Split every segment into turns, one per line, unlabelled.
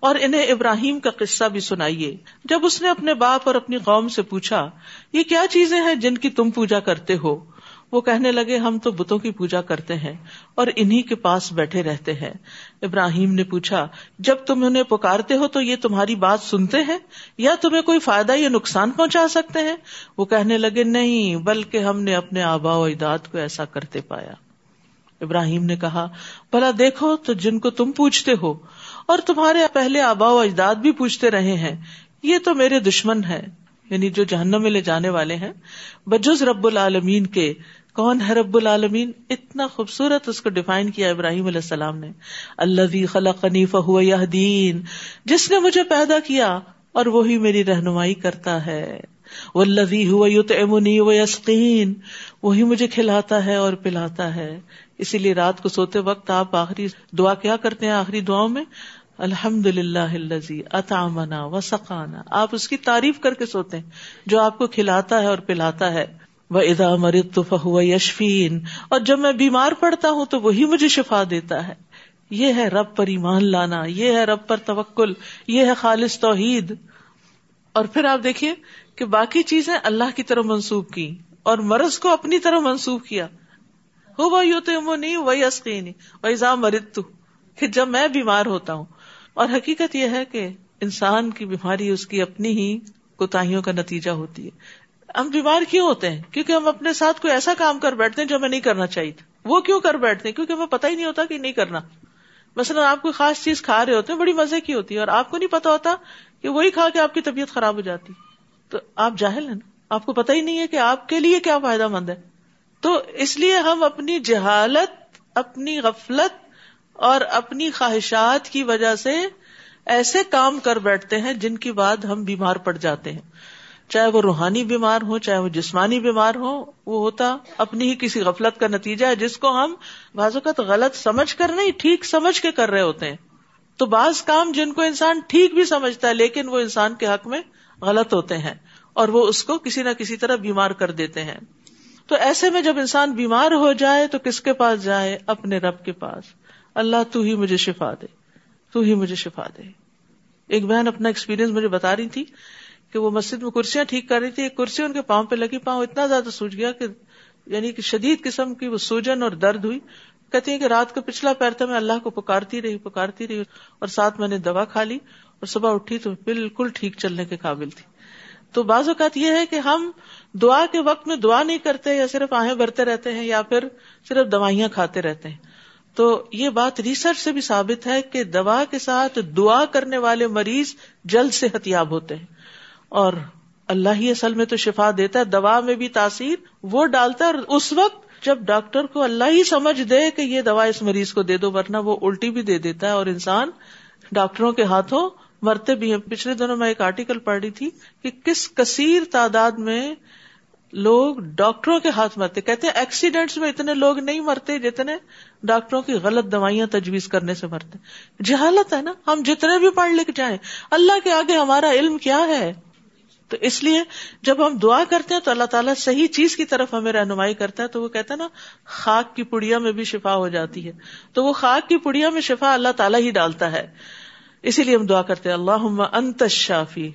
اور انہیں ابراہیم کا قصہ بھی سنائیے۔ جب اس نے اپنے باپ اور اپنی قوم سے پوچھا، یہ کیا چیزیں ہیں جن کی تم پوجا کرتے ہو؟ وہ کہنے لگے، ہم تو بتوں کی پوجا کرتے ہیں اور انہیں کے پاس بیٹھے رہتے ہیں۔ ابراہیم نے پوچھا، جب تم انہیں پکارتے ہو تو یہ تمہاری بات سنتے ہیں؟ یا تمہیں کوئی فائدہ یا نقصان پہنچا سکتے ہیں؟ وہ کہنے لگے، نہیں، بلکہ ہم نے اپنے آبا و اجداد کو ایسا کرتے پایا۔ ابراہیم نے کہا، بھلا دیکھو تو جن کو تم پوچھتے ہو اور تمہارے پہلے آبا و اجداد بھی پوچھتے رہے ہیں، یہ تو میرے دشمن ہے یعنی جو جہنم میں لے جانے والے ہیں۔ بجز رب العالمین کے، کون ہے رب العالمین؟ اتنا خوبصورت اس کو ڈیفائن کیا ابراہیم علیہ السلام نے۔ اللہ خلق یہ دین جس نے مجھے پیدا کیا اور وہی میری رہنمائی کرتا ہے۔ وہ لذی ہوا یو تو یسقین وہی مجھے کھلاتا ہے اور پلاتا ہے۔ اسی لیے رات کو سوتے وقت آپ آخری دعا کیا کرتے ہیں آخری دعاؤں میں؟ الحمد للہ اطامنا و سقانا آپ اس کی تعریف کر کے سوتے ہیں۔ جو آپ کو کھلاتا ہے اور پلاتا ہے۔ وہ ادا مرد تو فہو یشفین اور جب میں بیمار پڑتا ہوں تو وہی مجھے شفا دیتا ہے۔ یہ ہے رب پر ایمان لانا۔ یہ ہے رب پر توکل۔ یہ ہے خالص توحید۔ اور پھر آپ دیکھیے کہ باقی چیزیں اللہ کی طرف منسوخ کی۔ اور مرض کو اپنی طرف منسوخ کیا۔ ہو وہ یو تو نہیں وہی عسقی نہیں وہ مرد تو کہ جب میں بیمار ہوتا ہوں۔ اور حقیقت یہ ہے کہ انسان کی بیماری اس کی اپنی ہی کوتاہیوں کا نتیجہ ہوتی ہے۔ ہم بیمار کیوں ہوتے ہیں؟ کیونکہ ہم اپنے ساتھ کوئی ایسا کام کر بیٹھتے ہیں جو ہمیں نہیں کرنا چاہیے۔ وہ کیوں کر بیٹھتے ہیں؟ کیونکہ ہمیں پتہ ہی نہیں ہوتا کہ نہیں کرنا۔ مثلاً آپ کوئی خاص چیز کھا رہے ہوتے ہیں، بڑی مزے کی ہوتی ہے اور آپ کو نہیں پتا ہوتا کہ وہی کھا کے آپ کی طبیعت خراب ہو جاتی۔ تو آپ جاہل ہیں نا؟ آپ کو پتا ہی نہیں ہے کہ آپ کے لیے کیا فائدہ مند ہے۔ تو اس لیے ہم اپنی جہالت، اپنی غفلت اور اپنی خواہشات کی وجہ سے ایسے کام کر بیٹھتے ہیں جن کی بعد ہم بیمار پڑ جاتے ہیں۔ چاہے وہ روحانی بیمار ہو چاہے وہ جسمانی بیمار ہو وہ ہوتا اپنی ہی کسی غفلت کا نتیجہ ہے جس کو ہم بعض اوقات غلط سمجھ کر نہیں، ٹھیک سمجھ کے کر رہے ہوتے ہیں۔ تو بعض کام جن کو انسان ٹھیک بھی سمجھتا ہے، لیکن وہ انسان کے حق میں غلط ہوتے ہیں اور وہ اس کو کسی نہ کسی طرح بیمار کر دیتے ہیں۔ تو ایسے میں جب انسان بیمار ہو جائے تو کس کے پاس جائے؟ اپنے رب کے پاس۔ اللہ تو ہی مجھے شفا دے، تو ہی مجھے شفا دے۔ ایک بہن اپنا ایکسپیرئنس مجھے بتا رہی تھی کہ وہ مسجد میں کرسیاں ٹھیک کر رہی تھی، ایک کرسی ان کے پاؤں پہ لگی، پاؤں اتنا زیادہ سوج گیا کہ یعنی کہ شدید قسم کی وہ سوجن اور درد ہوئی۔ کہتی ہیں کہ رات کا پچھلا پیر تھا، میں اللہ کو پکارتی رہی پکارتی رہی اور ساتھ میں نے دوا کھا لی اور صبح اٹھی تو بالکل ٹھیک چلنے کے قابل تھی۔ تو بعض اوقات یہ ہے کہ ہم دعا کے وقت میں دعا نہیں کرتے یا صرف آہیں بھرتے رہتے ہیں یا پھر صرف دوائیاں کھاتے رہتے ہیں۔ تو یہ بات ریسرچ سے بھی ثابت ہے کہ دوا کے ساتھ دعا کرنے والے مریض جلد صحت یاب ہوتے ہیں۔ اور اللہ ہی اصل میں تو شفا دیتا ہے، دوا میں بھی تاثیر وہ ڈالتا ہے اور اس وقت جب ڈاکٹر کو اللہ ہی سمجھ دے کہ یہ دوا اس مریض کو دے دو، ورنہ وہ الٹی بھی دے دیتا ہے اور انسان ڈاکٹروں کے ہاتھوں مرتے بھی ہیں۔ پچھلے دنوں میں ایک آرٹیکل پڑھ رہی تھی کہ کس کثیر تعداد میں لوگ ڈاکٹروں کے ہاتھ مرتے، کہتے ہیں ایکسیڈینٹس میں اتنے لوگ نہیں مرتے جتنے ڈاکٹروں کی غلط دوائیاں تجویز کرنے سے مرتے۔ جہالت ہے نا، ہم جتنے بھی پڑھ لکھ جائیں، اللہ کے آگے ہمارا علم کیا ہے؟ تو اس لیے جب ہم دعا کرتے ہیں تو اللہ تعالیٰ صحیح چیز کی طرف ہمیں رہنمائی کرتا ہے، تو وہ کہتا ہے نا، خاک کی پڑیا میں بھی شفا ہو جاتی ہے۔ تو وہ خاک کی پڑیا میں شفا اللہ تعالیٰ ہی ڈالتا ہے۔ اسی لیے ہم دعا کرتے ہیں اللہ انت شافی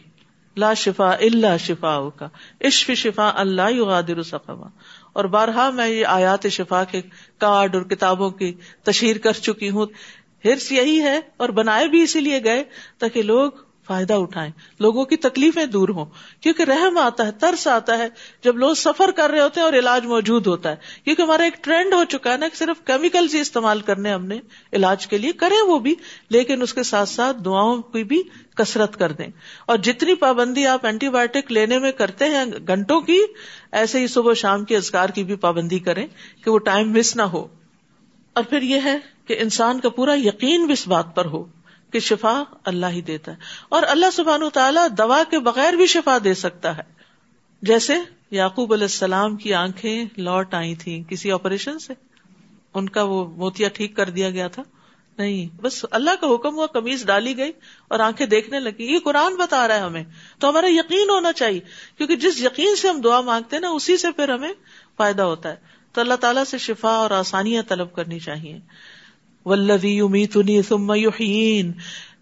لا شفا اللہ شفا کا عشف شفا اللہ یغادر سقما. اور بارہا میں یہ آیات شفا کے کارڈ اور کتابوں کی تشہیر کر چکی ہوں۔ ہرس یہی ہے اور بنائے بھی اسی لیے گئے تاکہ لوگ فائدہ اٹھائیں۔ لوگوں کی تکلیفیں دور ہوں۔ کیونکہ رحم آتا ہے، ترس آتا ہے۔ جب لوگ سفر کر رہے ہوتے ہیں اور علاج موجود ہوتا ہے۔ کیونکہ ہمارا ایک ٹرینڈ ہو چکا ہے نا کہ صرف کیمیکل ہی استعمال کرنے ہم نے علاج کے لیے کریں وہ بھی، لیکن اس کے ساتھ ساتھ دعاؤں کی بھی کسرت کر دیں۔ اور جتنی پابندی آپ اینٹی بایوٹک لینے میں کرتے ہیں گھنٹوں کی، ایسے ہی صبح شام کے ازگار کی بھی پابندی کریں کہ وہ ٹائم مس نہ ہو۔ اور پھر یہ ہے کہ انسان کا پورا یقین بھی اس بات پر ہو۔ کہ شفا اللہ ہی دیتا ہے۔ اور اللہ سبحان تعالیٰ دوا کے بغیر بھی شفا دے سکتا ہے۔ جیسے یعقوب علیہ السلام کی آنکھیں لوٹ آئی تھی کسی آپریشن سے۔ ان کا وہ موتیا ٹھیک کر دیا گیا تھا۔ نہیں، بس اللہ کا حکم ہوا کمیز ڈالی گئی اور آنکھیں دیکھنے لگی۔ یہ قرآن بتا رہا ہے ہمیں۔ تو ہمارا یقین ہونا چاہیے، کیونکہ جس یقین سے ہم دعا مانگتے ہیں نا، اسی سے پھر ہمیں فائدہ ہوتا ہے۔ تو اللہ تعالیٰ سے شفا اور آسانیاں طلب کرنی چاہیے۔ ولدی امیتنی ثم یحیین۔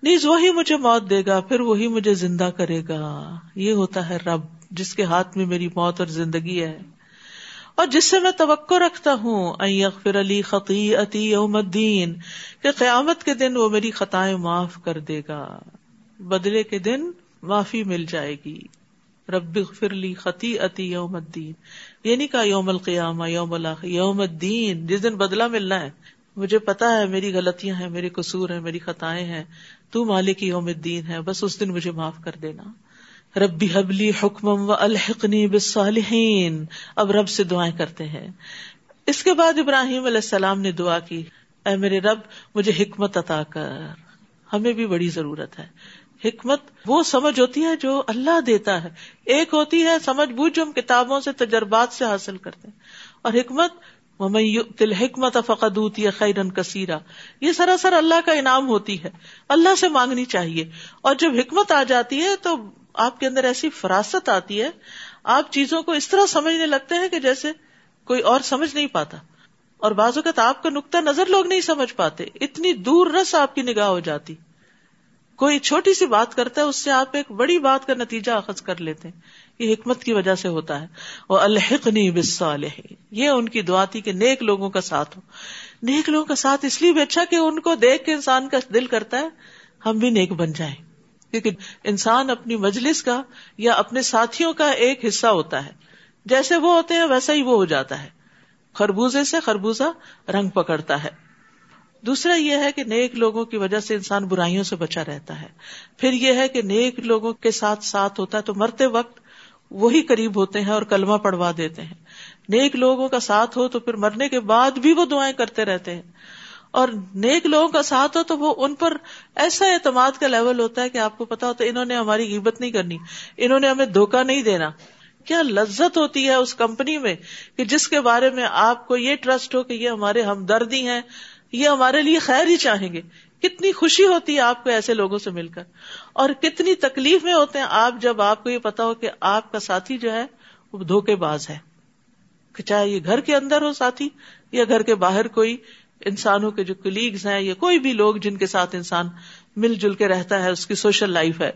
نیز وہی مجھے موت دے گا، پھر وہی مجھے زندہ کرے گا۔ یہ ہوتا ہے رب، جس کے ہاتھ میں میری موت اور زندگی ہے۔ اور جس سے میں توقع رکھتا ہوں اغفر علی خطی عتی یوم الدین، کہ قیامت کے دن وہ میری خطائیں معاف کر دے گا۔ بدلے کے دن معافی مل جائے گی۔ رب اغفر لی خطی عتی یوم الدین۔ یہ نہیں کہا یوم القیامہ، یوم اللہ یوم الدین، جس دن بدلہ ملنا ہے۔ مجھے پتا ہے میری غلطیاں ہیں، میرے قصور ہیں، میری خطائیں ہیں۔ تو مالک یوم الدین ہے، بس اس دن مجھے معاف کر دینا۔ ربی حبلی حکم و الحقنی بالصالحین۔ اب رب سے دعائیں کرتے ہیں۔ اس کے بعد ابراہیم علیہ السلام نے دعا کی، اے میرے رب، مجھے حکمت عطا کر۔ ہمیں بھی بڑی ضرورت ہے۔ حکمت وہ سمجھ ہوتی ہے جو اللہ دیتا ہے۔ ایک ہوتی ہے سمجھ بوجھ جو ہم کتابوں سے، تجربات سے حاصل کرتے ہیں۔ اور حکمت تل حکمت فقدوت یا خیرن کثیرا یہ سراسر اللہ کا انعام ہوتی ہے۔ اللہ سے مانگنی چاہیے۔ اور جب حکمت آ جاتی ہے تو آپ کے اندر ایسی فراست آتی ہے۔ آپ چیزوں کو اس طرح سمجھنے لگتے ہیں کہ جیسے کوئی اور سمجھ نہیں پاتا۔ اور بعض اوقات آپ کا نقطۂ نظر لوگ نہیں سمجھ پاتے۔ اتنی دور رس آپ کی نگاہ ہو جاتی۔ کوئی چھوٹی سی بات کرتا ہے، اس سے آپ ایک بڑی بات کا نتیجہ اخذ کر لیتے ہیں۔ یہ حکمت کی وجہ سے ہوتا ہے۔ وہ الحقنی بصالح یہ ان کی دعا تھی کہ نیک لوگوں کا ساتھ ہو نیک لوگوں کا ساتھ اس لیے بھی اچھا کہ ان کو دیکھ کے انسان کا دل کرتا ہے۔ ہم بھی نیک بن جائیں۔ کیونکہ انسان اپنی مجلس کا یا اپنے ساتھیوں کا ایک حصہ ہوتا ہے۔ جیسے وہ ہوتے ہیں، ویسا ہی وہ ہو جاتا ہے۔ خربوزے سے خربوزہ رنگ پکڑتا ہے۔ دوسرا یہ ہے کہ نیک لوگوں کی وجہ سے انسان برائیوں سے بچا رہتا ہے۔ پھر یہ ہے کہ نیک لوگوں کے ساتھ ساتھ ہوتا ہے تو مرتے وقت وہی قریب ہوتے ہیں اور کلمہ پڑھوا دیتے ہیں۔ نیک لوگوں کا ساتھ ہو تو پھر مرنے کے بعد بھی وہ دعائیں کرتے رہتے ہیں۔ اور نیک لوگوں کا ساتھ ہو تو وہ ان پر ایسا اعتماد کا لیول ہوتا ہے کہ آپ کو پتا ہوتا ہے انہوں نے ہماری قیمت نہیں کرنی، انہوں نے ہمیں دھوکہ نہیں دینا۔ کیا لذت ہوتی ہے اس کمپنی میں کہ جس کے بارے میں آپ کو یہ ٹرسٹ ہو کہ یہ ہمارے ہمدردی ہیں، یہ ہمارے لیے خیر ہی چاہیں گے۔ کتنی خوشی ہوتی ہے آپ کو ایسے لوگوں سے مل کر۔ اور کتنی تکلیف میں ہوتے ہیں آپ جب آپ کو یہ پتا ہو کہ آپ کا ساتھی جو ہے وہ دھوکے باز ہے کہ چاہے یہ گھر کے اندر ہو ساتھی یا گھر کے باہر کوئی انسانوں کے جو کلیگز ہیں یا کوئی بھی لوگ جن کے ساتھ انسان مل جل کے رہتا ہے، اس کی سوشل لائف ہے۔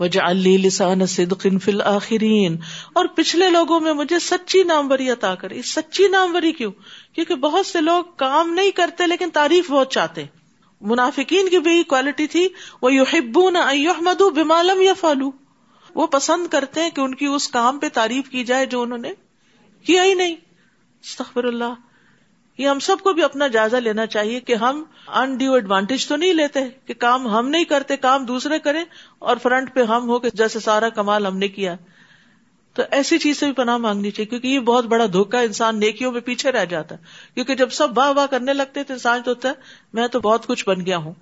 وجہ علی لسان صدقن فل آخرین اور پچھلے لوگوں میں مجھے سچی ناموری عطا کرے سچی ناموری کیوں؟ کیونکہ بہت سے لوگ کام نہیں کرتے لیکن تعریف بہت چاہتے۔ منافقین کی بھی کوالٹی تھی۔ وہ یو ہبو نہ بمالم یا فالو وہ پسند کرتے ہیں کہ ان کی اس کام پہ تعریف کی جائے جو انہوں نے کیا ہی نہیں۔ استغفر اللہ۔ یہ ہم سب کو بھی اپنا جائزہ لینا چاہیے کہ ہم ان ڈیو ایڈوانٹیج تو نہیں لیتے کہ کام ہم نہیں کرتے، کام دوسرے کریں اور فرنٹ پہ ہم ہو کہ جیسے سارا کمال ہم نے کیا۔ تو ایسی چیز سے بھی پناہ مانگنی چاہیے، کیونکہ یہ بہت بڑا دھوکا انسان نیکیوں میں پیچھے رہ جاتا ہے۔ کیونکہ جب سب واہ واہ کرنے لگتے تو انسان جو ہوتا ہے، میں تو بہت کچھ بن گیا ہوں۔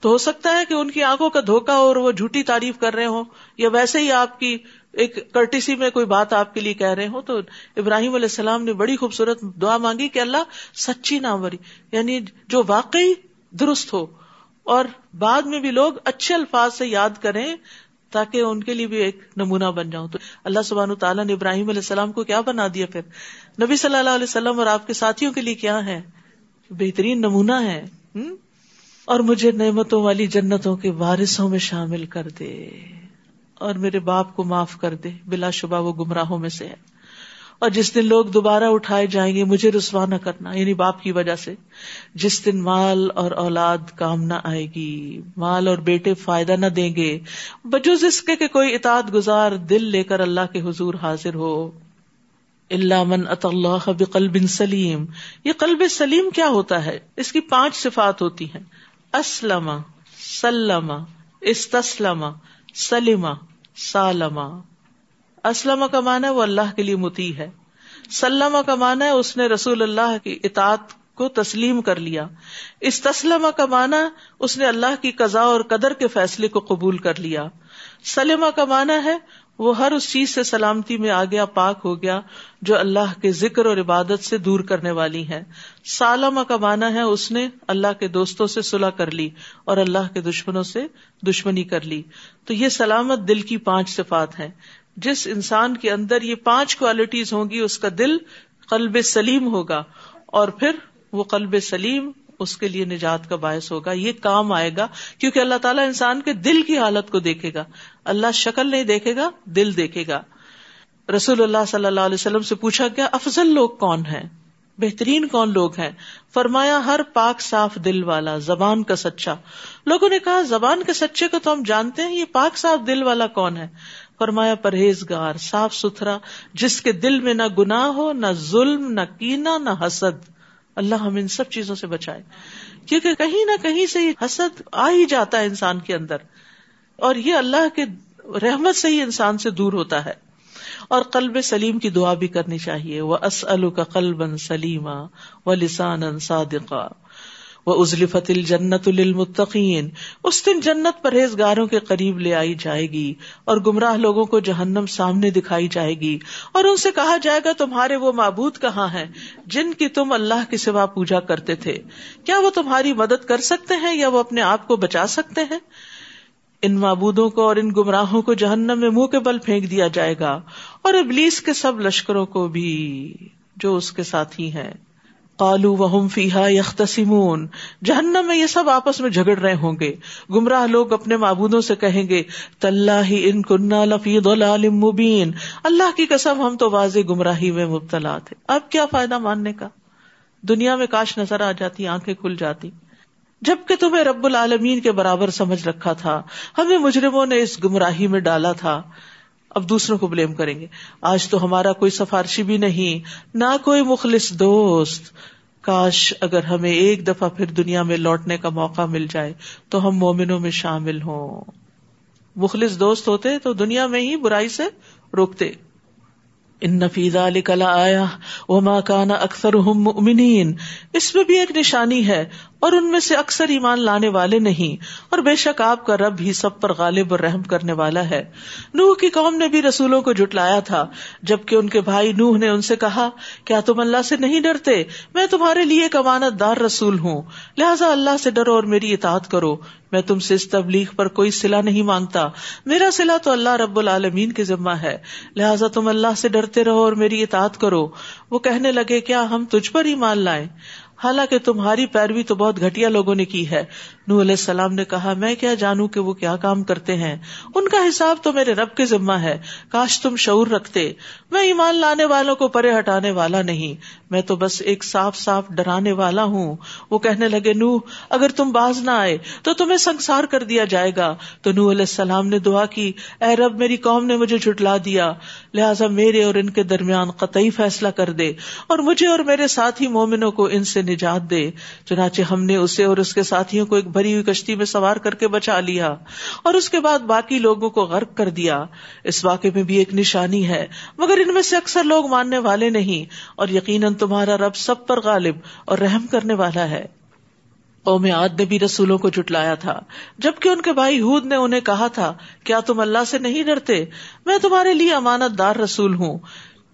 تو ہو سکتا ہے کہ ان کی آنکھوں کا دھوکا اور وہ جھوٹی تعریف کر رہے ہوں، یا ویسے ہی آپ کی ایک کرٹیسی میں کوئی بات آپ کے لیے کہہ رہے ہوں۔ تو ابراہیم علیہ السلام نے بڑی خوبصورت دعا مانگی کہ اللہ سچی ناموری یعنی جو واقعی درست ہو۔ اور بعد میں بھی لوگ اچھے الفاظ سے یاد کریں تاکہ ان کے لیے بھی ایک نمونہ بن جاؤں۔ تو اللہ سبحانہ تعالیٰ نے ابراہیم علیہ السلام کو کیا بنا دیا پھر؟ نبی صلی اللہ علیہ وسلم اور آپ کے ساتھیوں کے لیے کیا ہے؟ بہترین نمونہ ہے۔ اور مجھے نعمتوں والی جنتوں کے وارثوں میں شامل کر دے۔ اور میرے باپ کو معاف کر دے۔ بلا شبہ وہ گمراہوں میں سے ہے۔ اور جس دن لوگ دوبارہ اٹھائے جائیں گے، مجھے رسوا نہ کرنا یعنی باپ کی وجہ سے، جس دن مال اور اولاد کام نہ آئے گی، مال اور بیٹے فائدہ نہ دیں گے، بجوز اس کے کہ کوئی اطاعت گزار دل لے کر اللہ کے حضور حاضر ہو۔ اللہ من اط اللہ قلب سلیم۔ یہ قلب سلیم کیا ہوتا ہے؟ اس کی پانچ صفات ہوتی ہیں۔ اسلم، سلم، استسلم، سلم سالما اسلم کا مانا ہے وہ اللہ کے لیے متی ہے۔ سلم کا مانا ہے اس نے رسول اللہ کی اطاعت کو تسلیم کر لیا۔ اس تسلم کا مانا اس نے اللہ کی قضاء اور قدر کے فیصلے کو قبول کر لیا۔ سلما کا مانا ہے وہ ہر اس چیز سے سلامتی میں آ گیا پاک ہو گیا جو اللہ کے ذکر اور عبادت سے دور کرنے والی ہے۔ سالما کا مانا ہے اس نے اللہ کے دوستوں سے صلاح کر لی اور اللہ کے دشمنوں سے دشمنی کر لی۔ تو یہ سلامت دل کی پانچ صفات ہیں۔ جس انسان کے اندر یہ پانچ کوالٹیز ہوں گی، اس کا دل قلب سلیم ہوگا، اور پھر وہ قلب سلیم اس کے لیے نجات کا باعث ہوگا، یہ کام آئے گا، کیونکہ اللہ تعالیٰ انسان کے دل کی حالت کو دیکھے گا۔ اللہ شکل نہیں دیکھے گا، دل دیکھے گا۔ رسول اللہ صلی اللہ علیہ وسلم سے پوچھا گیا، افضل لوگ کون ہیں؟ بہترین کون لوگ ہیں؟ فرمایا، ہر پاک صاف دل والا، زبان کا سچا۔ لوگوں نے کہا، زبان کے سچے کو تو ہم جانتے ہیں، یہ پاک صاف دل والا کون ہے؟ فرمایا، پرہیزگار، صاف ستھرا، جس کے دل میں نہ گناہ ہو، نہ ظلم، نہ کینا نہ حسد۔ اللہ ہم ان سب چیزوں سے بچائے۔ کیونکہ کہیں نہ کہیں سے یہ حسد آ ہی جاتا ہے انسان کے اندر۔ اور یہ اللہ کے رحمت سے ہی انسان سے دور ہوتا ہے۔ اور قلب سلیم کی دعا بھی کرنی چاہیے۔ وہ اسلو کا قلب سلیما و لسان صادقہ وہ ازلی فتل جنت المتقین اس دن جنت پرہیزگاروں کے قریب لے آئی جائے گی اور گمراہ لوگوں کو جہنم سامنے دکھائی جائے گی۔ اور ان سے کہا جائے گا، تمہارے وہ معبود کہاں ہیں جن کی تم اللہ کے سوا پوجا کرتے تھے؟ کیا وہ تمہاری مدد کر سکتے ہیں یا وہ اپنے آپ کو بچا سکتے ہیں؟ ان معبودوں کو اور ان گمراہوں کو جہنم میں منہ کے بل پھینک دیا جائے گا۔ اور ابلیس کے سب لشکروں کو بھی جو اس کے ساتھی ہیں۔ قالو وہم فیحا یختصمون۔ جہنم میں یہ سب آپس میں جھگڑ رہے ہوں گے۔ گمراہ لوگ اپنے معبودوں سے کہیں گے، تاللہ ان کننا لفی ضلال مبین۔ اللہ کی قسم، ہم تو واضح گمراہی میں مبتلا تھے۔ اب کیا فائدہ ماننے کا؟ دنیا میں کاش نظر آ جاتی، آنکھیں کھل جاتی۔ جبکہ تمہیں رب العالمین کے برابر سمجھ رکھا تھا، ہمیں مجرموں نے اس گمراہی میں ڈالا تھا۔ اب دوسروں کو بلیم کریں گے۔ آج تو ہمارا کوئی سفارشی بھی نہیں، نہ کوئی مخلص دوست۔ کاش اگر ہمیں ایک دفعہ پھر دنیا میں لوٹنے کا موقع مل جائے، تو ہم مومنوں میں شامل ہوں۔ مخلص دوست ہوتے تو دنیا میں ہی برائی سے روکتے۔ ان نفیزہ کلا آیا وہ ماں کانا اکثر اس میں بھی ایک نشانی ہے۔ اور ان میں سے اکثر ایمان لانے والے نہیں، اور بے شک آپ کا رب ہی سب پر غالب اور رحم کرنے والا ہے۔ نوح کی قوم نے بھی رسولوں کو جٹلایا تھا، جبکہ ان کے بھائی نوح نے ان سے کہا، کیا تم اللہ سے نہیں ڈرتے؟ میں تمہارے لیے ایک امانت دار رسول ہوں۔ لہٰذا اللہ سے ڈرو اور میری اطاعت کرو۔ میں تم سے اس تبلیغ پر کوئی سلا نہیں مانگتا۔ میرا سلا تو اللہ رب العالمین کے ذمہ ہے۔ لہٰذا تم اللہ سے ڈرتے رہو اور میری اطاعت کرو۔ وہ کہنے لگے، کیا ہم تجھ پر ہی مان لائیں؟ حالانکہ تمہاری پیروی تو بہت گھٹیا لوگوں نے کی ہے۔ نو علیہ السلام نے کہا، میں کیا جانوں کہ وہ کیا کام کرتے ہیں؟ ان کا حساب تو میرے رب کے ذمہ ہے۔ کاش تم شعور رکھتے۔ میں ایمان لانے والوں کو پرے ہٹانے والا نہیں۔ میں تو بس ایک صاف صاف ڈرانے والا ہوں۔ وہ کہنے لگے نو اگر تم باز نہ آئے تو تمہیں سنسار کر دیا جائے گا۔ تو نو علیہ السلام نے دعا کی، اے رب، میری قوم نے مجھے جھٹلا دیا۔ لہٰذا میرے اور ان کے درمیان قطعی فیصلہ کر دے اور مجھے اور میرے ساتھی مومنوں کو ان سے نجات دے۔ چنانچہ ہم نے اسے اور اس کے ساتھیوں کو ایک بھری ہوئی کشتی میں سوار کر کے بچا لیا اور اس کے بعد باقی لوگوں کو غرق کر دیا۔ اس واقعے میں بھی ایک نشانی ہے، مگر ان میں سے اکثر لوگ ماننے والے نہیں، اور یقیناً تمہارا رب سب پر غالب اور رحم کرنے والا ہے۔ قوم عاد نے بھی رسولوں کو جٹلایا تھا، جبکہ ان کے بھائی ہود نے انہیں کہا تھا، کیا تم اللہ سے نہیں ڈرتے؟ میں تمہارے لیے امانت دار رسول ہوں۔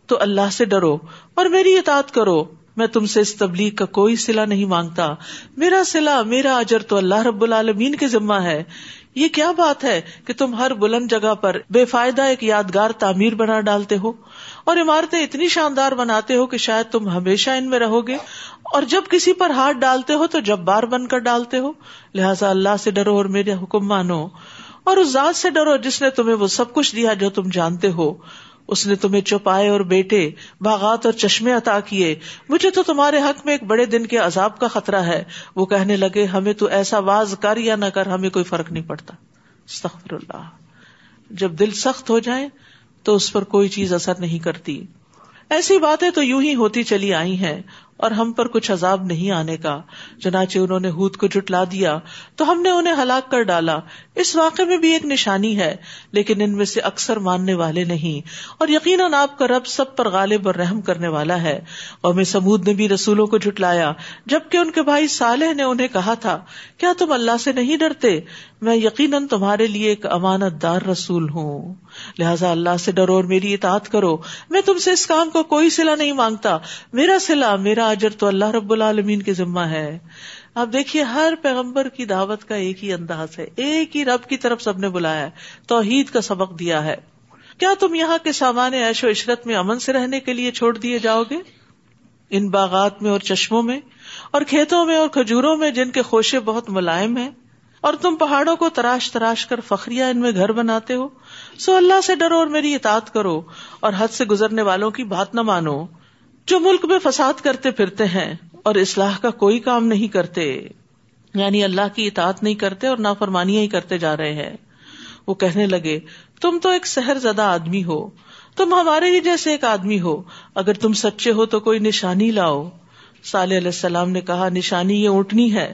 تو اللہ سے ڈرو اور میری اطاعت کرو۔ میں تم سے اس تبلیغ کا کوئی سلا نہیں مانگتا۔ میرا سلا میرا اجر تو اللہ رب العالمین کے ذمہ ہے۔ یہ کیا بات ہے کہ تم ہر بلند جگہ پر بے فائدہ ایک یادگار تعمیر بنا ڈالتے ہو؟ اور عمارتیں اتنی شاندار بناتے ہو کہ شاید تم ہمیشہ ان میں رہو گے۔ اور جب کسی پر ہاتھ ڈالتے ہو تو جب بار بن کر ڈالتے ہو۔ لہٰذا اللہ سے ڈرو اور میرے حکم مانو۔ اور اس ذات سے ڈرو جس نے تمہیں وہ سب کچھ دیا جو تم جانتے ہو۔ اس نے تمہیں چوپائے اور بیٹے، باغات اور چشمے عطا کیے۔ مجھے تو تمہارے حق میں ایک بڑے دن کے عذاب کا خطرہ ہے۔ وہ کہنے لگے، ہمیں تو ایسا واز کر یا نہ کر، ہمیں کوئی فرق نہیں پڑتا۔ استغفر اللہ۔ جب دل سخت ہو جائے تو اس پر کوئی چیز اثر نہیں کرتی۔ ایسی باتیں تو یوں ہی ہوتی چلی آئی ہیں۔ اور ہم پر کچھ عذاب نہیں آنے کا۔ چنانچہ انہوں نے ہود کو جٹلا دیا، تو ہم نے انہیں ہلاک کر ڈالا۔ اس واقعے میں بھی ایک نشانی ہے، لیکن ان میں سے اکثر ماننے والے نہیں۔ اور یقیناً آپ کا رب سب پر غالب اور رحم کرنے والا ہے۔ اور میں سمود نے بھی رسولوں کو جٹلایا جبکہ ان کے بھائی صالح نے انہیں کہا تھا، کیا تم اللہ سے نہیں ڈرتے؟ میں یقیناً تمہارے لیے ایک امانت دار رسول ہوں۔ لہٰذا اللہ سے ڈرو اور میری اطاعت کرو۔ میں تم سے اس کام کو کوئی سلا نہیں مانگتا۔ میرا سلا میرا اجر تو اللہ رب العالمین کی ذمہ ہے۔ آپ دیکھیے، ہر پیغمبر کی دعوت کا ایک ہی انداز ہے۔ ایک ہی رب کی طرف سب نے بلایا ہے۔ توحید کا سبق دیا ہے۔ کیا تم یہاں کے سامان عیش و عشرت میں امن سے رہنے کے لیے چھوڑ دیے جاؤ گے؟ ان باغات میں اور چشموں میں اور کھیتوں میں اور کھجوروں میں جن کے خوشے بہت ملائم ہیں۔ اور تم پہاڑوں کو تراش تراش کر فخریا ان میں گھر بناتے ہو، سو اللہ سے ڈرو اور میری اطاعت کرو اور حد سے گزرنے والوں کی بات نہ مانو، جو ملک میں فساد کرتے پھرتے ہیں اور اصلاح کا کوئی کام نہیں کرتے۔ یعنی اللہ کی اطاعت نہیں کرتے اور نافرمانیاں ہی کرتے جا رہے ہیں۔ وہ کہنے لگے، تم تو ایک سہر زدہ آدمی ہو، تم ہمارے ہی جیسے ایک آدمی ہو، اگر تم سچے ہو تو کوئی نشانی لاؤ۔ صالح علیہ السلام نے کہا، نشانی یہ اونٹنی ہے۔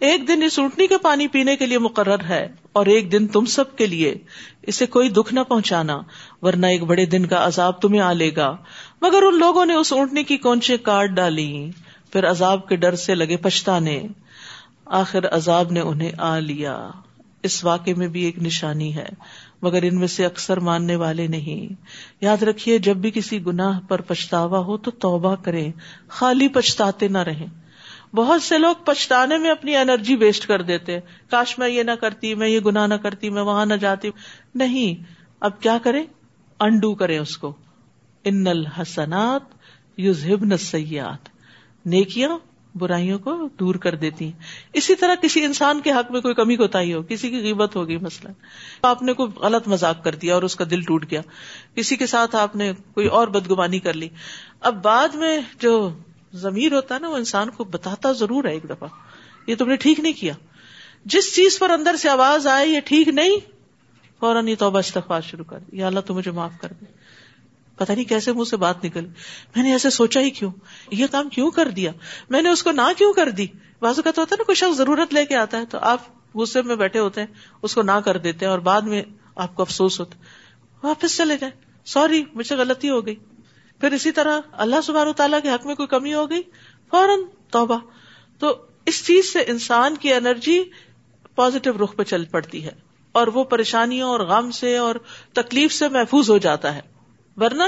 ایک دن اس اونٹنی کے پانی پینے کے لیے مقرر ہے اور ایک دن تم سب کے لیے اسے کوئی دکھ نہ پہنچانا، ورنہ ایک بڑے دن کا عذاب تمہیں آ لے گا۔ مگر ان لوگوں نے اس اونٹنی کی کونچے کاٹ ڈالی، پھر عذاب کے ڈر سے لگے پچھتانے۔ آخر عذاب نے انہیں آ لیا۔ اس واقعے میں بھی ایک نشانی ہے، مگر ان میں سے اکثر ماننے والے نہیں۔ یاد رکھیے، جب بھی کسی گناہ پر پچھتاوا ہو تو توبہ کرے خالی پچھتاتے نہ رہے بہت سے لوگ پچھتانے میں اپنی انرجی ویسٹ کر دیتے کاش میں یہ نہ کرتی، میں یہ گناہ نہ کرتی، میں وہاں نہ جاتی۔ نہیں، اب کیا کرے انڈو کرے اس کو۔ ان الحسنات یوز سیات نیکیاں برائیوں کو دور کر دیتی ہیں۔ اسی طرح کسی انسان کے حق میں کوئی کمی کوتا ہو، کسی کی قیمت ہوگی مثلاً۔ آپ نے کوئی غلط مذاق کر دیا اور اس کا دل ٹوٹ گیا۔ کسی کے ساتھ آپ نے کوئی اور بدگمانی کر لی۔ اب بعد میں جو ضمیر ہوتا ہے نا، وہ انسان کو بتاتا ضرور ہے ایک دفعہ۔ یہ تم نے ٹھیک نہیں کیا۔ جس چیز پر اندر سے آواز آئے یہ ٹھیک نہیں، فوراً یہ توبہ استغفار شروع کر۔ یا اللہ تو مجھے معاف کر دے۔ پتا نہیں کیسے منہ سے بات نکل۔ میں نے ایسے سوچا ہی کیوں؟ یہ کام کیوں کر دیا؟ میں نے اس کو نہ کیوں کر دی؟ بازو کا تو ہوتا ہے نا، کوئی شخص ضرورت لے کے آتا ہے تو آپ غصے میں بیٹھے ہوتے ہیں، اس کو نہ کر دیتے ہیں اور بعد میں آپ کو افسوس ہوتا واپس چلے جائیں سوری، مجھ سے غلطی ہو گئی۔ پھر اسی طرح اللہ سبحانہ تعالیٰ کے حق میں کوئی کمی ہو گئی؟ فوراً توبہ۔ تو اس چیز سے انسان کی انرجی پازیٹو رخ پہ چل پڑتی ہے اور وہ پریشانیوں اور غم سے اور تکلیف سے محفوظ ہو جاتا ہے۔ ورنہ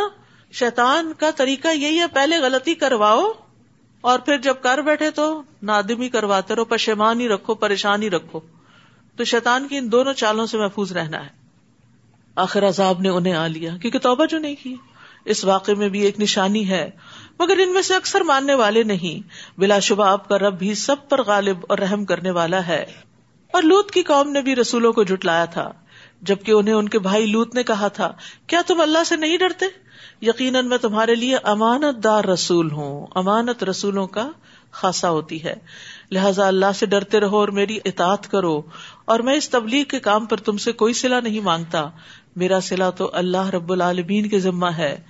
شیطان کا طریقہ یہی ہے، پہلے غلطی کرواؤ اور پھر جب کر بیٹھے تو نادمی کرواتے رہو، پشیمانی رکھو، پریشانی رکھو۔ تو شیطان کی ان دونوں چالوں سے محفوظ رہنا ہے۔ آخر عذاب نے انہیں آ لیا، کیونکہ توبہ جو نہیں کی۔ اس واقعے میں بھی ایک نشانی ہے، مگر ان میں سے اکثر ماننے والے نہیں۔ بلا شبہ آپ کا رب بھی سب پر غالب اور رحم کرنے والا ہے۔ اور لوت کی قوم نے بھی رسولوں کو جٹلایا تھا، جبکہ انہیں ان کے بھائی لوت نے کہا تھا، کیا تم اللہ سے نہیں ڈرتے؟ یقیناً میں تمہارے لیے امانت دار رسول ہوں، امانت رسولوں کا خاصا ہوتی ہے۔ لہذا اللہ سے ڈرتے رہو اور میری اطاعت کرو، اور میں اس تبلیغ کے کام پر تم سے کوئی سلا نہیں مانگتا۔ میرا سلا تو اللہ رب العالمین کے ذمہ ہے۔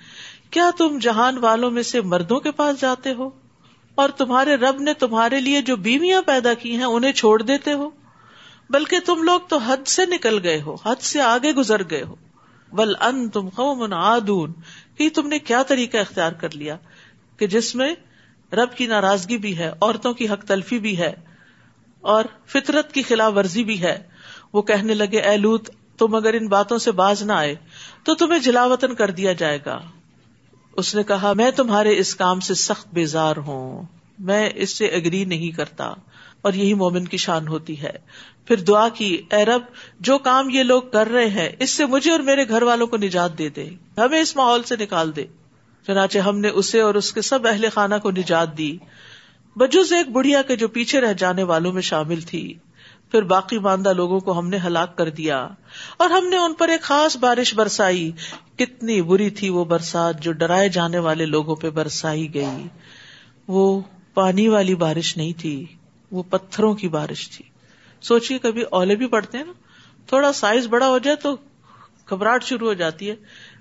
کیا تم جہان والوں میں سے مردوں کے پاس جاتے ہو؟ اور تمہارے رب نے تمہارے لیے جو بیویاں پیدا کی ہیں انہیں چھوڑ دیتے ہو؟ بلکہ تم لوگ تو حد سے نکل گئے ہو، حد سے آگے گزر گئے ہو۔ بل ان تم قوم عادون۔ کہ تم نے کیا طریقہ اختیار کر لیا؟ کہ جس میں رب کی ناراضگی بھی ہے، عورتوں کی حق تلفی بھی ہے، اور فطرت کی خلاف ورزی بھی ہے۔ وہ کہنے لگے، اے لوت تم اگر ان باتوں سے باز نہ آئے تو تمہیں جلاوطن کر دیا جائے گا۔ اس نے کہا، میں تمہارے اس کام سے سخت بیزار ہوں۔ میں اس سے اگری نہیں کرتا۔ اور یہی مومن کی شان ہوتی ہے۔ پھر دعا کی، اے رب، جو کام یہ لوگ کر رہے ہیں، اس سے مجھے اور میرے گھر والوں کو نجات دے دے۔ ہمیں اس ماحول سے نکال دے۔ چنانچہ ہم نے اسے اور اس کے سب اہل خانہ کو نجات دی۔ بجوز ایک بڑھیا کے جو پیچھے رہ جانے والوں میں شامل تھی۔ پھر باقی ماندہ لوگوں کو ہم نے ہلاک کر دیا اور ہم نے ان پر ایک خاص بارش برسائی کتنی بری تھی وہ برسات جو ڈرائے جانے والے لوگوں پہ برسائی گئی وہ پانی والی بارش نہیں تھی وہ پتھروں کی بارش تھی سوچیے کبھی اولے بھی پڑتے ہیں نا تھوڑا سائز بڑا ہو جائے تو گھبراہٹ شروع ہو جاتی ہے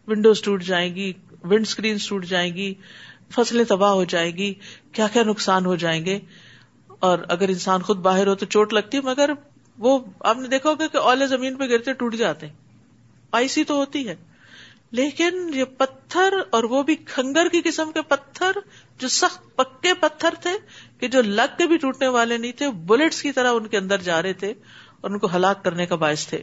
ونڈوز ٹوٹ جائیں گی ونڈ اسکرین ٹوٹ جائیں گی فصلیں تباہ ہو جائے گی کیا کیا نقصان ہو جائیں گے اور اگر انسان خود باہر ہو تو چوٹ لگتی ہے، مگر وہ، آپ نے دیکھا ہوگا کہ اولے زمین پہ گرتے ٹوٹ جاتے ہیں۔ آئسی تو ہوتی ہے۔ لیکن یہ پتھر اور وہ بھی کھنگر کی قسم کے پتھر، جو سخت پکے پتھر تھے، کہ جو لگ کے بھی ٹوٹنے والے نہیں تھے بلٹس کی طرح ان کے اندر جا رہے تھے اور ان کو ہلاک کرنے کا باعث تھے۔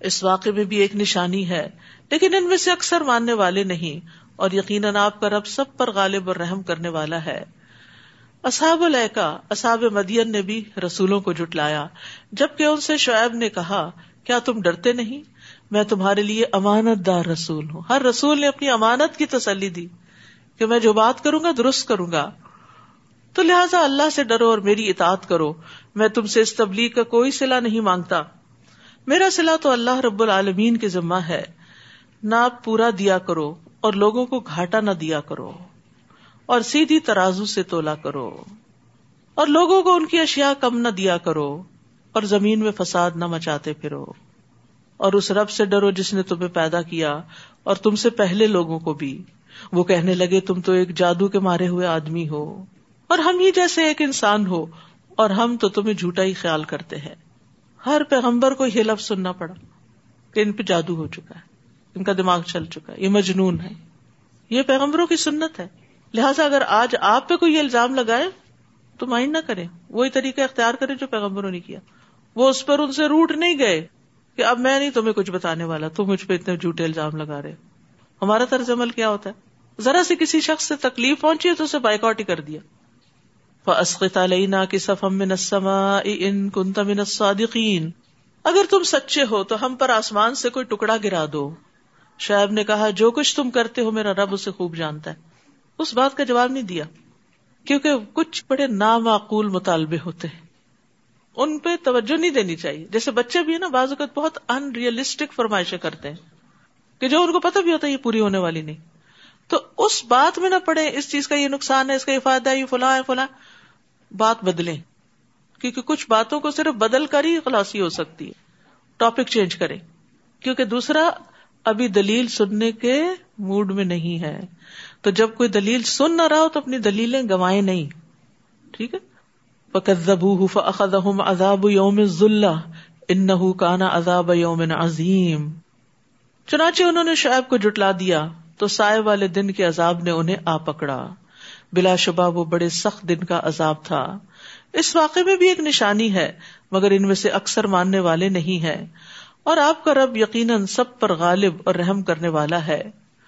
اس واقعے میں بھی ایک نشانی ہے۔ لیکن ان میں سے اکثر ماننے والے نہیں، اور یقیناً آپ کا رب سب پر غالب اور رحم کرنے والا ہے۔ اصحاب الحکا اصحاب مدین نے بھی رسولوں کو جٹلایا جبکہ ان سے شعیب نے کہا، کیا تم ڈرتے نہیں؟ میں تمہارے لیے امانت دار رسول ہوں۔ ہر رسول نے اپنی امانت کی تسلی دی کہ میں جو بات کروں گا، درست کروں گا۔ تو لہٰذا اللہ سے ڈرو اور میری اطاعت کرو۔ میں تم سے اس تبلیغ کا کوئی سلا نہیں مانگتا۔ میرا سلا تو اللہ رب العالمین کے ذمہ ہے۔ نہ آپ پورا دیا کرو اور لوگوں کو گھاٹا نہ دیا کرو۔ اور سیدھی ترازو سے تولا کرو اور لوگوں کو ان کی اشیاء کم نہ دیا کرو اور زمین میں فساد نہ مچاتے پھرو اور اس رب سے ڈرو جس نے تمہیں پیدا کیا اور تم سے پہلے لوگوں کو بھی۔ وہ کہنے لگے، تم تو ایک جادو کے مارے ہوئے آدمی ہو اور ہم ہی جیسے ایک انسان ہو اور ہم تو تمہیں جھوٹا ہی خیال کرتے ہیں۔ ہر پیغمبر کو یہ لفظ سننا پڑا کہ ان پہ جادو ہو چکا ہے، ان کا دماغ چل چکا ہے، یہ مجنون ہے۔ یہ پیغمبروں کی سنت ہے۔ لہٰذا اگر آج آپ پہ کوئی الزام لگائے تو مائنڈ نہ کرے۔ وہی طریقہ اختیار کرے جو پیغمبروں نے کیا۔ وہ اس پر ان سے روٹ نہیں گئے کہ اب میں نہیں تمہیں کچھ بتانے والا، تم مجھ پہ اتنے جھوٹے الزام لگا رہے ہمارا طرز عمل کیا ہوتا ہے؟ ذرا سی کسی شخص سے تکلیف پہنچی ہے تو اسے بائک آؤٹ ہی کر دیا۔ اگر تم سچے ہو تو ہم پر آسمان سے کوئی ٹکڑا گرا دو۔ شعیب نے کہا، جو کچھ تم کرتے ہو میرا رب اسے خوب جانتا ہے۔ اس بات کا جواب نہیں دیا، کیونکہ کچھ بڑے نامعقول مطالبے ہوتے ہیں۔ ان پہ توجہ نہیں دینی چاہیے۔ جیسے بچے بھی نا، بعض اوقات بہت ان ریئلسٹک فرمائشیں کرتے ہیں کہ جو ان کو پتا بھی ہوتا ہے یہ پوری ہونے والی نہیں۔ تو اس بات میں نہ پڑے اس چیز کا یہ نقصان ہے، اس کا یہ فائدہ ہے، یہ فلاں ہے، فلاں۔ بات بدلیں۔ کیونکہ کچھ باتوں کو صرف بدل کر ہی خلاصی ہو سکتی ہے۔ ٹاپک چینج کریں۔ کیونکہ دوسرا، ابھی دلیل سننے کے موڈ میں نہیں ہے۔ تو جب کوئی دلیل سن نہ رہا ہو تو اپنی دلیلیں گوائے نہیں۔ ٹھیک ہے؟ عذاب یوم ذلہ ان کانا عذاب یوم عظیم چنانچہ انہوں نے شعیب کو جٹلا دیا تو سائے والے دن کے عذاب نے انہیں آ پکڑا۔ بلا شبہ وہ بڑے سخت دن کا عذاب تھا۔ اس واقعے میں بھی ایک نشانی ہے، مگر ان میں سے اکثر ماننے والے نہیں ہے اور آپ کا رب یقیناً سب پر غالب اور رحم کرنے والا ہے۔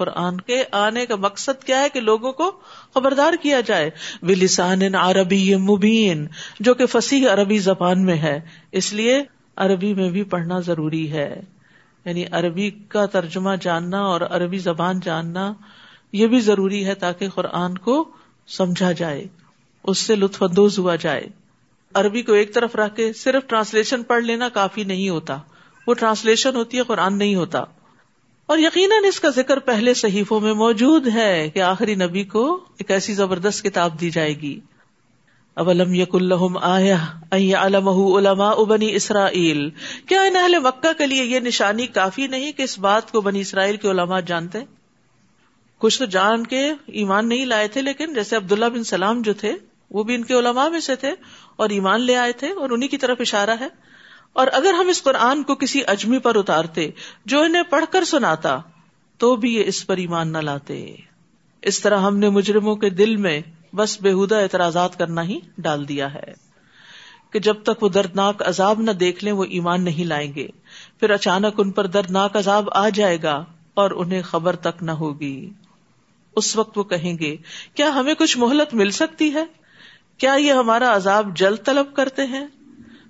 قرآن کے آنے کا مقصد کیا ہے کہ لوگوں کو خبردار کیا جائے۔ وہ عربی مبین، جو کہ فصیح عربی زبان میں ہے۔ اس لیے عربی میں بھی پڑھنا ضروری ہے۔ یعنی عربی کا ترجمہ جاننا اور عربی زبان جاننا، یہ بھی ضروری ہے تاکہ قرآن کو سمجھا جائے، اس سے لطف اندوز ہوا جائے۔ عربی کو ایک طرف رکھ کے صرف ٹرانسلیشن پڑھ لینا کافی نہیں ہوتا۔ وہ ٹرانسلیشن ہوتی ہے، قرآن نہیں ہوتا۔ اور یقیناً اس کا ذکر پہلے صحیفوں میں موجود ہے کہ آخری نبی کو ایک ایسی زبردست کتاب دی جائے گی۔ اولم یق الحم آیا علم علما ابنی اسرائیل۔ کیا ان اہل مکہ کے لیے یہ نشانی کافی نہیں کہ اس بات کو بنی اسرائیل کے علماء جانتے؟ کچھ تو جان کے ایمان نہیں لائے تھے، لیکن جیسے عبداللہ بن سلام جو تھے، وہ بھی ان کے علماء میں سے تھے اور ایمان لے آئے تھے اور انہیں کی طرف اشارہ ہے۔ اور اگر ہم اس قرآن کو کسی اجمی پر اتارتے جو انہیں پڑھ کر سناتا، تو بھی یہ اس پر ایمان نہ لاتے۔ اس طرح ہم نے مجرموں کے دل میں بس بےحدہ اعتراضات کرنا ہی ڈال دیا ہے کہ جب تک وہ دردناک عذاب نہ دیکھ لیں، وہ ایمان نہیں لائیں گے۔ پھر اچانک ان پر دردناک عذاب آ جائے گا اور انہیں خبر تک نہ ہوگی۔ اس وقت وہ کہیں گے، کیا ہمیں کچھ مہلت مل سکتی ہے؟ کیا یہ ہمارا عذاب جلد طلب کرتے ہیں؟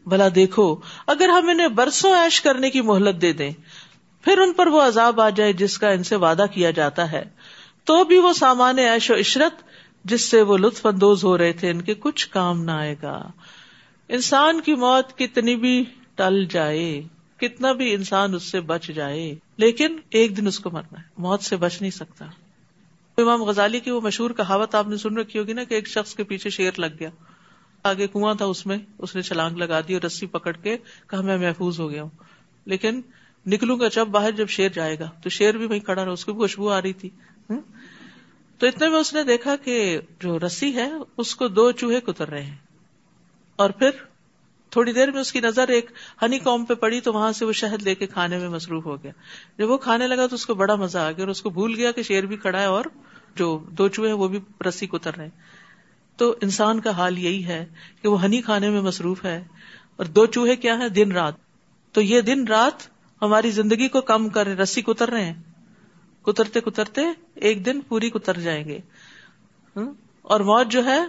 بھلا دیکھو، اگر ہم انہیں برسوں ایش کرنے کی مہلت دے دیں، پھر ان پر وہ عذاب آ جائے جس کا ان سے وعدہ کیا جاتا ہے۔ تو بھی وہ سامان ایش و عشرت، جس سے وہ لطف اندوز ہو رہے تھے، ان کے کچھ کام نہ آئے گا۔ انسان کی موت کتنی بھی ٹل جائے، کتنا بھی انسان اس سے بچ جائے، لیکن ایک دن اس کو مرنا ہے، موت سے بچ نہیں سکتا۔ امام غزالی کی وہ مشہور کہاوت آپ نے سن رکھی ہوگی نا کہ ایک شخص کے پیچھے شیر لگ گیا۔ آگے کنواں تھا اس میں، اس نے چھلانگ لگا دی اور رسی پکڑ کے کہا میں محفوظ ہو گیا ہوں۔ لیکن نکلوں گا جب باہر جب شیر جائے گا، تو شیر بھی وہیں کھڑا رہا، اس کی بھی خوشبو آ رہی تھی۔ تو اتنے میں اس نے دیکھا کہ جو رسی ہے، اس کو دو چوہے کتر رہے ہیں۔ اور پھر تھوڑی دیر میں اس کی نظر ایک ہنی کام پہ پڑی، تو وہاں سے وہ شہد لے کے کھانے میں مصروف ہو گیا۔ جب وہ کھانے لگا تو اس کو بڑا مزہ آ گیا اور اس کو بھول گیا کہ شیر بھی کھڑا ہے اور جو دو چوہے وہ بھی رسی کتر رہے ہیں۔ تو انسان کا حال یہی ہے کہ وہ ہنی کھانے میں مصروف ہے اور دو چوہے کیا ہیں؟ دن رات۔ تو یہ دن رات ہماری زندگی کو کم کر رسی کتر رہے ہیں۔ کترتے کترتے ایک دن پوری کتر جائیں گے۔ اور موت جو ہے،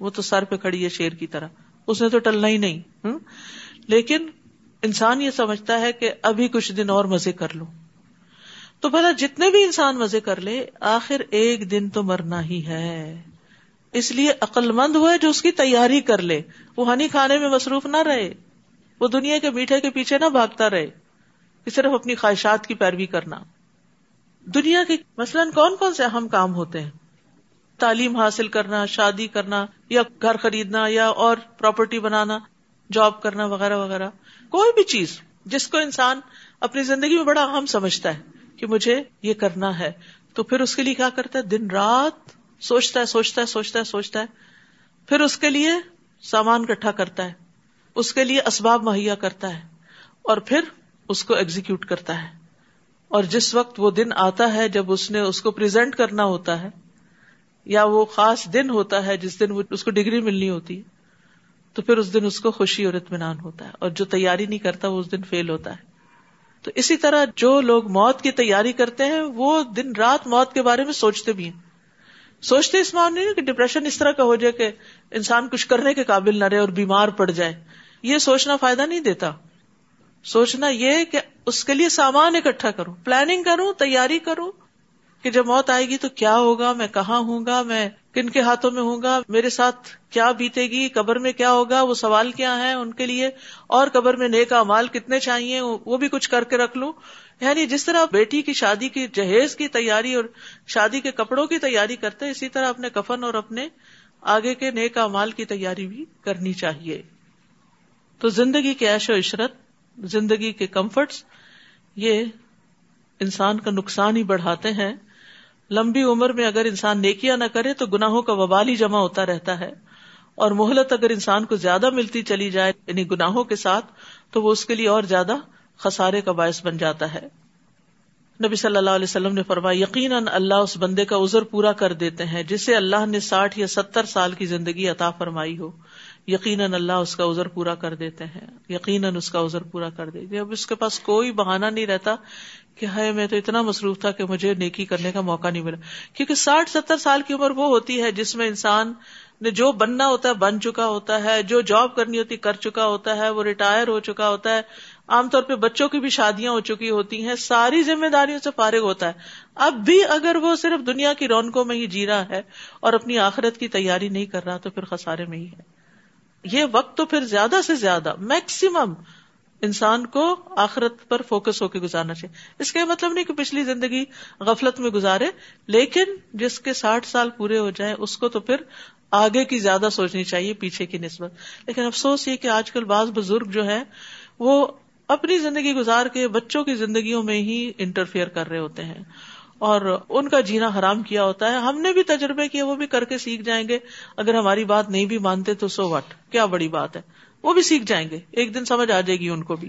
وہ تو سر پہ کھڑی ہے شیر کی طرح۔ اس نے تو ٹلنا ہی نہیں۔ لیکن انسان یہ سمجھتا ہے کہ ابھی کچھ دن اور مزے کر لوں۔ تو بھلا جتنے بھی انسان مزے کر لے، آخر ایک دن تو مرنا ہی ہے۔ اس لیے عقل مند ہوا جو اس کی تیاری کر لے۔ وہ ہنی کھانے میں مصروف نہ رہے۔ وہ دنیا کے میٹھے کے پیچھے نہ بھاگتا رہے۔ کہ صرف اپنی خواہشات کی پیروی کرنا۔ دنیا کے مثلاً کون کون سے اہم کام ہوتے ہیں؟ تعلیم حاصل کرنا، شادی کرنا، یا گھر خریدنا، یا اور پراپرٹی بنانا جاب کرنا وغیرہ وغیرہ۔ کوئی بھی چیز جس کو انسان اپنی زندگی میں بڑا اہم سمجھتا ہے کہ مجھے یہ کرنا ہے، تو پھر اس کے لیے کیا کرتا ہے؟ دن رات سوچتا ہے سوچتا ہے سوچتا ہے سوچتا ہے۔ پھر اس کے لیے سامان کٹھا کرتا ہے۔ اس کے لیے اسباب مہیا کرتا ہے۔ اور پھر اس کو ایگزیکیوٹ کرتا ہے۔ اور جس وقت وہ دن آتا ہے، جب اس نے اس کو پرزینٹ کرنا ہوتا ہے، یا وہ خاص دن ہوتا ہے، جس دن وہ، اس کو ڈگری ملنی ہوتی ہے، تو پھر اس دن اس کو خوشی اور اطمینان ہوتا ہے۔ اور جو تیاری نہیں کرتا، وہ اس دن فیل ہوتا ہے۔ تو اسی طرح جو لوگ موت کی تیاری کرتے ہیں، وہ دن رات موت کے بارے میں سوچتے بھی ہیں۔ سوچتے اس معاملے نہیں کہ ڈپریشن اس طرح کا ہو جائے کہ انسان کچھ کرنے کے قابل نہ رہے اور بیمار پڑ جائے۔ یہ سوچنا فائدہ نہیں دیتا۔ سوچنا یہ کہ اس کے لیے سامان اکٹھا کروں پلاننگ کروں تیاری کروں کہ جب موت آئے گی تو کیا ہوگا، میں کہاں ہوں گا، میں کن کے ہاتھوں میں ہوں گا، میرے ساتھ کیا بیتے گی، قبر میں کیا ہوگا، وہ سوال کیا ہے ان کے لیے؟ اور قبر میں نیک امال کتنے چاہیے؟ وہ بھی کچھ کر کے رکھ لوں۔ یعنی جس طرح بیٹی کی شادی کی جہیز کی تیاری اور شادی کے کپڑوں کی تیاری کرتے اسی طرح اپنے کفن اور اپنے آگے کے نیک امال کی تیاری بھی کرنی چاہیے۔ تو زندگی کے عیش و عشرت، زندگی کے کمفرٹس، یہ انسان کا نقصان ہی بڑھاتے ہیں۔ لمبی عمر میں اگر انسان نیکیاں نہ کرے تو گناہوں کا وبال ہی جمع ہوتا رہتا ہے۔ اور مہلت اگر انسان کو زیادہ ملتی چلی جائے یعنی گناہوں کے ساتھ، تو وہ اس کے لیے اور زیادہ خسارے کا باعث بن جاتا ہے۔ نبی صلی اللہ علیہ وسلم نے فرمایا، یقیناً اللہ اس بندے کا عذر پورا کر دیتے ہیں جسے اللہ نے ساٹھ یا ستر سال کی زندگی عطا فرمائی ہو۔ یقیناً اللہ اس کا عذر پورا کر دیتے ہیں۔ یقیناً اس کا عذر پورا کر دیتے اب اس کے پاس کوئی بہانا نہیں رہتا کہ ہے میں تو اتنا مصروف تھا کہ مجھے نیکی کرنے کا موقع نہیں ملا۔ کیونکہ ساٹھ ستر سال کی عمر وہ ہوتی ہے جس میں انسان نے جو بننا ہوتا ہے بن چکا ہوتا ہے، جو جاب کرنی ہوتی کر چکا ہوتا ہے، وہ ریٹائر ہو چکا ہوتا ہے۔ عام طور پہ بچوں کی بھی شادیاں ہو چکی ہوتی ہیں، ساری ذمہ داریوں سے فارغ ہوتا ہے۔ اب بھی اگر وہ صرف دنیا کی رونقوں میں ہی جی رہا ہے اور اپنی آخرت کی تیاری نہیں کر رہا تو پھر خسارے میں ہی ہے۔ یہ وقت تو پھر زیادہ سے زیادہ میکسیمم انسان کو آخرت پر فوکس ہو کے گزارنا چاہیے۔ اس کا مطلب نہیں کہ پچھلی زندگی غفلت میں گزارے، لیکن جس کے ساٹھ سال پورے ہو جائیں، اس کو تو پھر آگے کی زیادہ سوچنی چاہیے، پیچھے کی نسبت۔ لیکن افسوس یہ کہ آج کل بعض بزرگ جو ہے وہ اپنی زندگی گزار کے بچوں کی زندگیوں میں ہی انٹرفیئر کر رہے ہوتے ہیں اور ان کا جینا حرام کیا ہوتا ہے ہم نے بھی تجربے کیے وہ بھی کر کے سیکھ جائیں گے اگر ہماری بات نہیں بھی مانتے تو سو وٹ کیا بڑی بات ہے وہ بھی سیکھ جائیں گے ایک دن سمجھ آ جائے گی ان کو بھی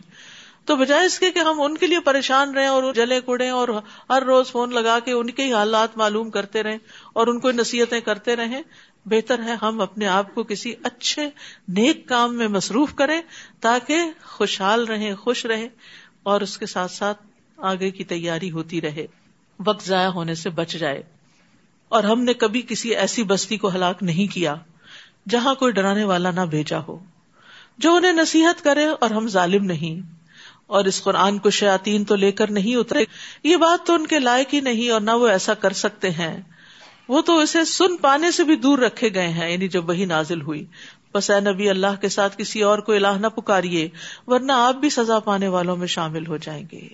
تو بجائے اس کے کہ ہم ان کے لیے پریشان رہے اور جلے کوڑے اور ہر روز فون لگا کے ان کے ہی حالات معلوم کرتے رہیں اور ان کو نصیحتیں کرتے رہیں بہتر ہے ہم اپنے آپ کو کسی اچھے نیک کام میں مصروف کریں تاکہ خوشحال رہیں، خوش رہیں اور اس کے ساتھ ساتھ آگے کی تیاری ہوتی رہے، وقت ضائع ہونے سے بچ جائے۔ اور ہم نے کبھی کسی ایسی بستی کو ہلاک نہیں کیا جہاں کوئی ڈرانے والا نہ بھیجا ہو، جو انہیں نصیحت کرے اور ہم ظالم نہیں۔ اور اس قرآن کو شیاتین تو لے کر نہیں اترے، یہ بات تو ان کے لائق ہی نہیں اور نہ وہ ایسا کر سکتے ہیں۔ وہ تو اسے سن پانے سے بھی دور رکھے گئے ہیں یعنی جب وہی نازل ہوئی۔ بس اے نبی، اللہ کے ساتھ کسی اور کو الہ نہ پکاریے، ورنہ آپ بھی سزا پانے والوں میں شامل ہو جائیں گے۔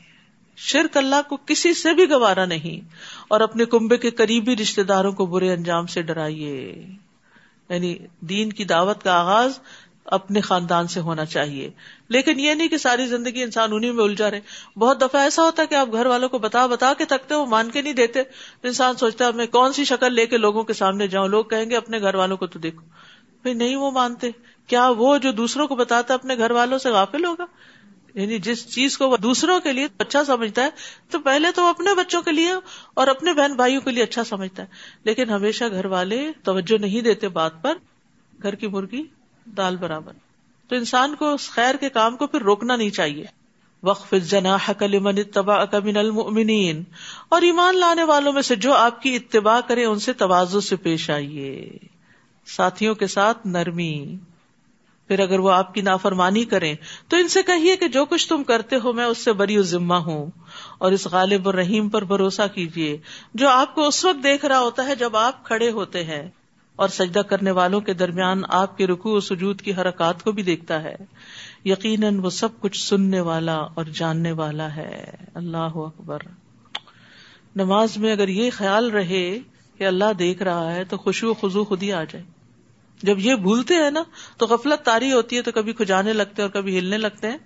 شرک اللہ کو کسی سے بھی گوارا نہیں، اور اپنے کنبے کے قریبی رشتے داروں کو برے انجام سے ڈرائیے۔ یعنی دین کی دعوت کا آغاز اپنے خاندان سے ہونا چاہیے۔ لیکن یہ نہیں کہ ساری زندگی انسان انہیں میں الجھا رہے۔ بہت دفعہ ایسا ہوتا ہے کہ آپ گھر والوں کو بتا بتا کے تھکتے وہ مان کے نہیں دیتے۔ انسان سوچتا ہے میں کون سی شکل لے کے لوگوں کے سامنے جاؤں؟ لوگ کہیں گے، اپنے گھر والوں کو تو دیکھو۔ بھائی نہیں وہ مانتے۔ کیا وہ جو دوسروں کو بتاتا اپنے گھر والوں سے غافل ہوگا؟ یعنی جس چیز کو وہ دوسروں کے لیے اچھا سمجھتا ہے، تو پہلے تو اپنے بچوں کے لیے اور اپنے بہن بھائیوں کے لیے اچھا سمجھتا ہے۔ لیکن ہمیشہ گھر والے توجہ نہیں دیتے بات پر۔ گھر کی مرغی دال برابر۔ تو انسان کو اس خیر کے کام کو پھر روکنا نہیں چاہیے۔ وقف جنا حکل تبا من المؤمنین اور ایمان لانے والوں میں سے جو آپ کی اتباع کرے، ان سے توازو سے پیش آئیے۔ ساتھیوں کے ساتھ نرمی۔ پھر اگر وہ آپ کی نافرمانی کریں، تو ان سے کہیے کہ جو کچھ تم کرتے ہو، میں اس سے بری ذمہ ہوں۔ اور اس غالب اور رحیم پر بھروسہ کیجیے۔ جو آپ کو اس وقت دیکھ رہا ہوتا ہے جب آپ کھڑے ہوتے ہیں۔ اور سجدہ کرنے والوں کے درمیان آپ کے رکو و سجود کی حرکات کو بھی دیکھتا ہے۔ یقیناً وہ سب کچھ سننے والا اور جاننے والا ہے۔ اللہ اکبر۔ نماز میں اگر یہ خیال رہے کہ اللہ دیکھ رہا ہے تو خوشو خزو خود ہی آ جائے۔ جب یہ بھولتے ہیں نا تو غفلت تاری ہوتی ہے تو کبھی کھجانے لگتے اور کبھی ہلنے لگتے ہیں۔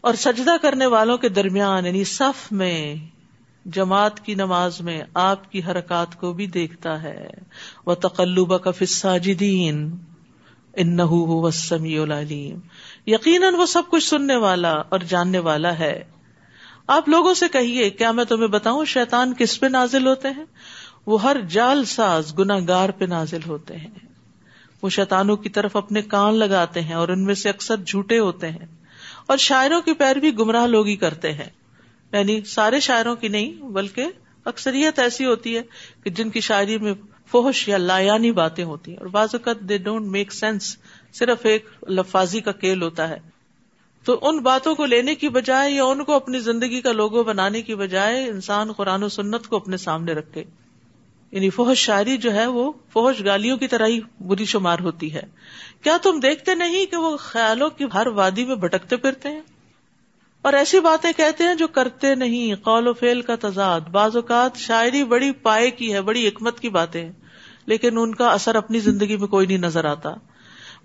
اور سجدہ کرنے والوں کے درمیان یعنی صف میں جماعت کی نماز میں آپ کی حرکات کو بھی دیکھتا ہے۔ وہ تقلب کا فساجدین ان سمی العلیم یقیناً وہ سب کچھ سننے والا اور جاننے والا ہے۔ آپ لوگوں سے کہیے، کیا میں تمہیں بتاؤں شیطان کس پہ نازل ہوتے ہیں؟ وہ ہر جال ساز گناگار پہ نازل ہوتے ہیں۔ وہ شیطانوں کی طرف اپنے کان لگاتے ہیں اور ان میں سے اکثر جھوٹے ہوتے ہیں۔ اور شاعروں کی پیروی گمراہ لوگ ہی کرتے ہیں۔ یعنی سارے شاعروں کی نہیں، بلکہ اکثریت ایسی ہوتی ہے کہ جن کی شاعری میں فوش یا لایانی باتیں ہوتی ہیں۔ اور بعض اوقات دے ڈونٹ میک سینس صرف ایک لفاظی کا کیل ہوتا ہے۔ تو ان باتوں کو لینے کی بجائے یا ان کو اپنی زندگی کا لوگو بنانے کی بجائے انسان قرآن و سنت کو اپنے سامنے رکھے۔ یعنی فوج شاعری جو ہے وہ فوج گالیوں کی طرح ہی بری شمار ہوتی ہے۔ کیا تم دیکھتے نہیں کہ وہ خیالوں کی ہر وادی میں بھٹکتے پھرتے ہیں؟ اور ایسی باتیں کہتے ہیں جو کرتے نہیں، قول و فیل کا تضاد۔ بعض اوقات شاعری بڑی پائے کی ہے، بڑی حکمت کی باتیں، لیکن ان کا اثر اپنی زندگی میں کوئی نہیں نظر آتا۔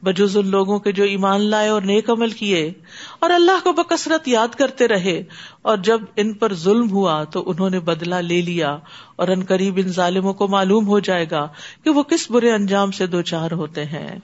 بجز ان لوگوں کے جو ایمان لائے اور نیک عمل کیے، اور اللہ کو بکثرت یاد کرتے رہے۔ اور جب ان پر ظلم ہوا تو انہوں نے بدلا لے لیا، اور ان قریب ان ظالموں کو معلوم ہو جائے گا کہ وہ کس برے انجام سے دو چار ہوتے ہیں۔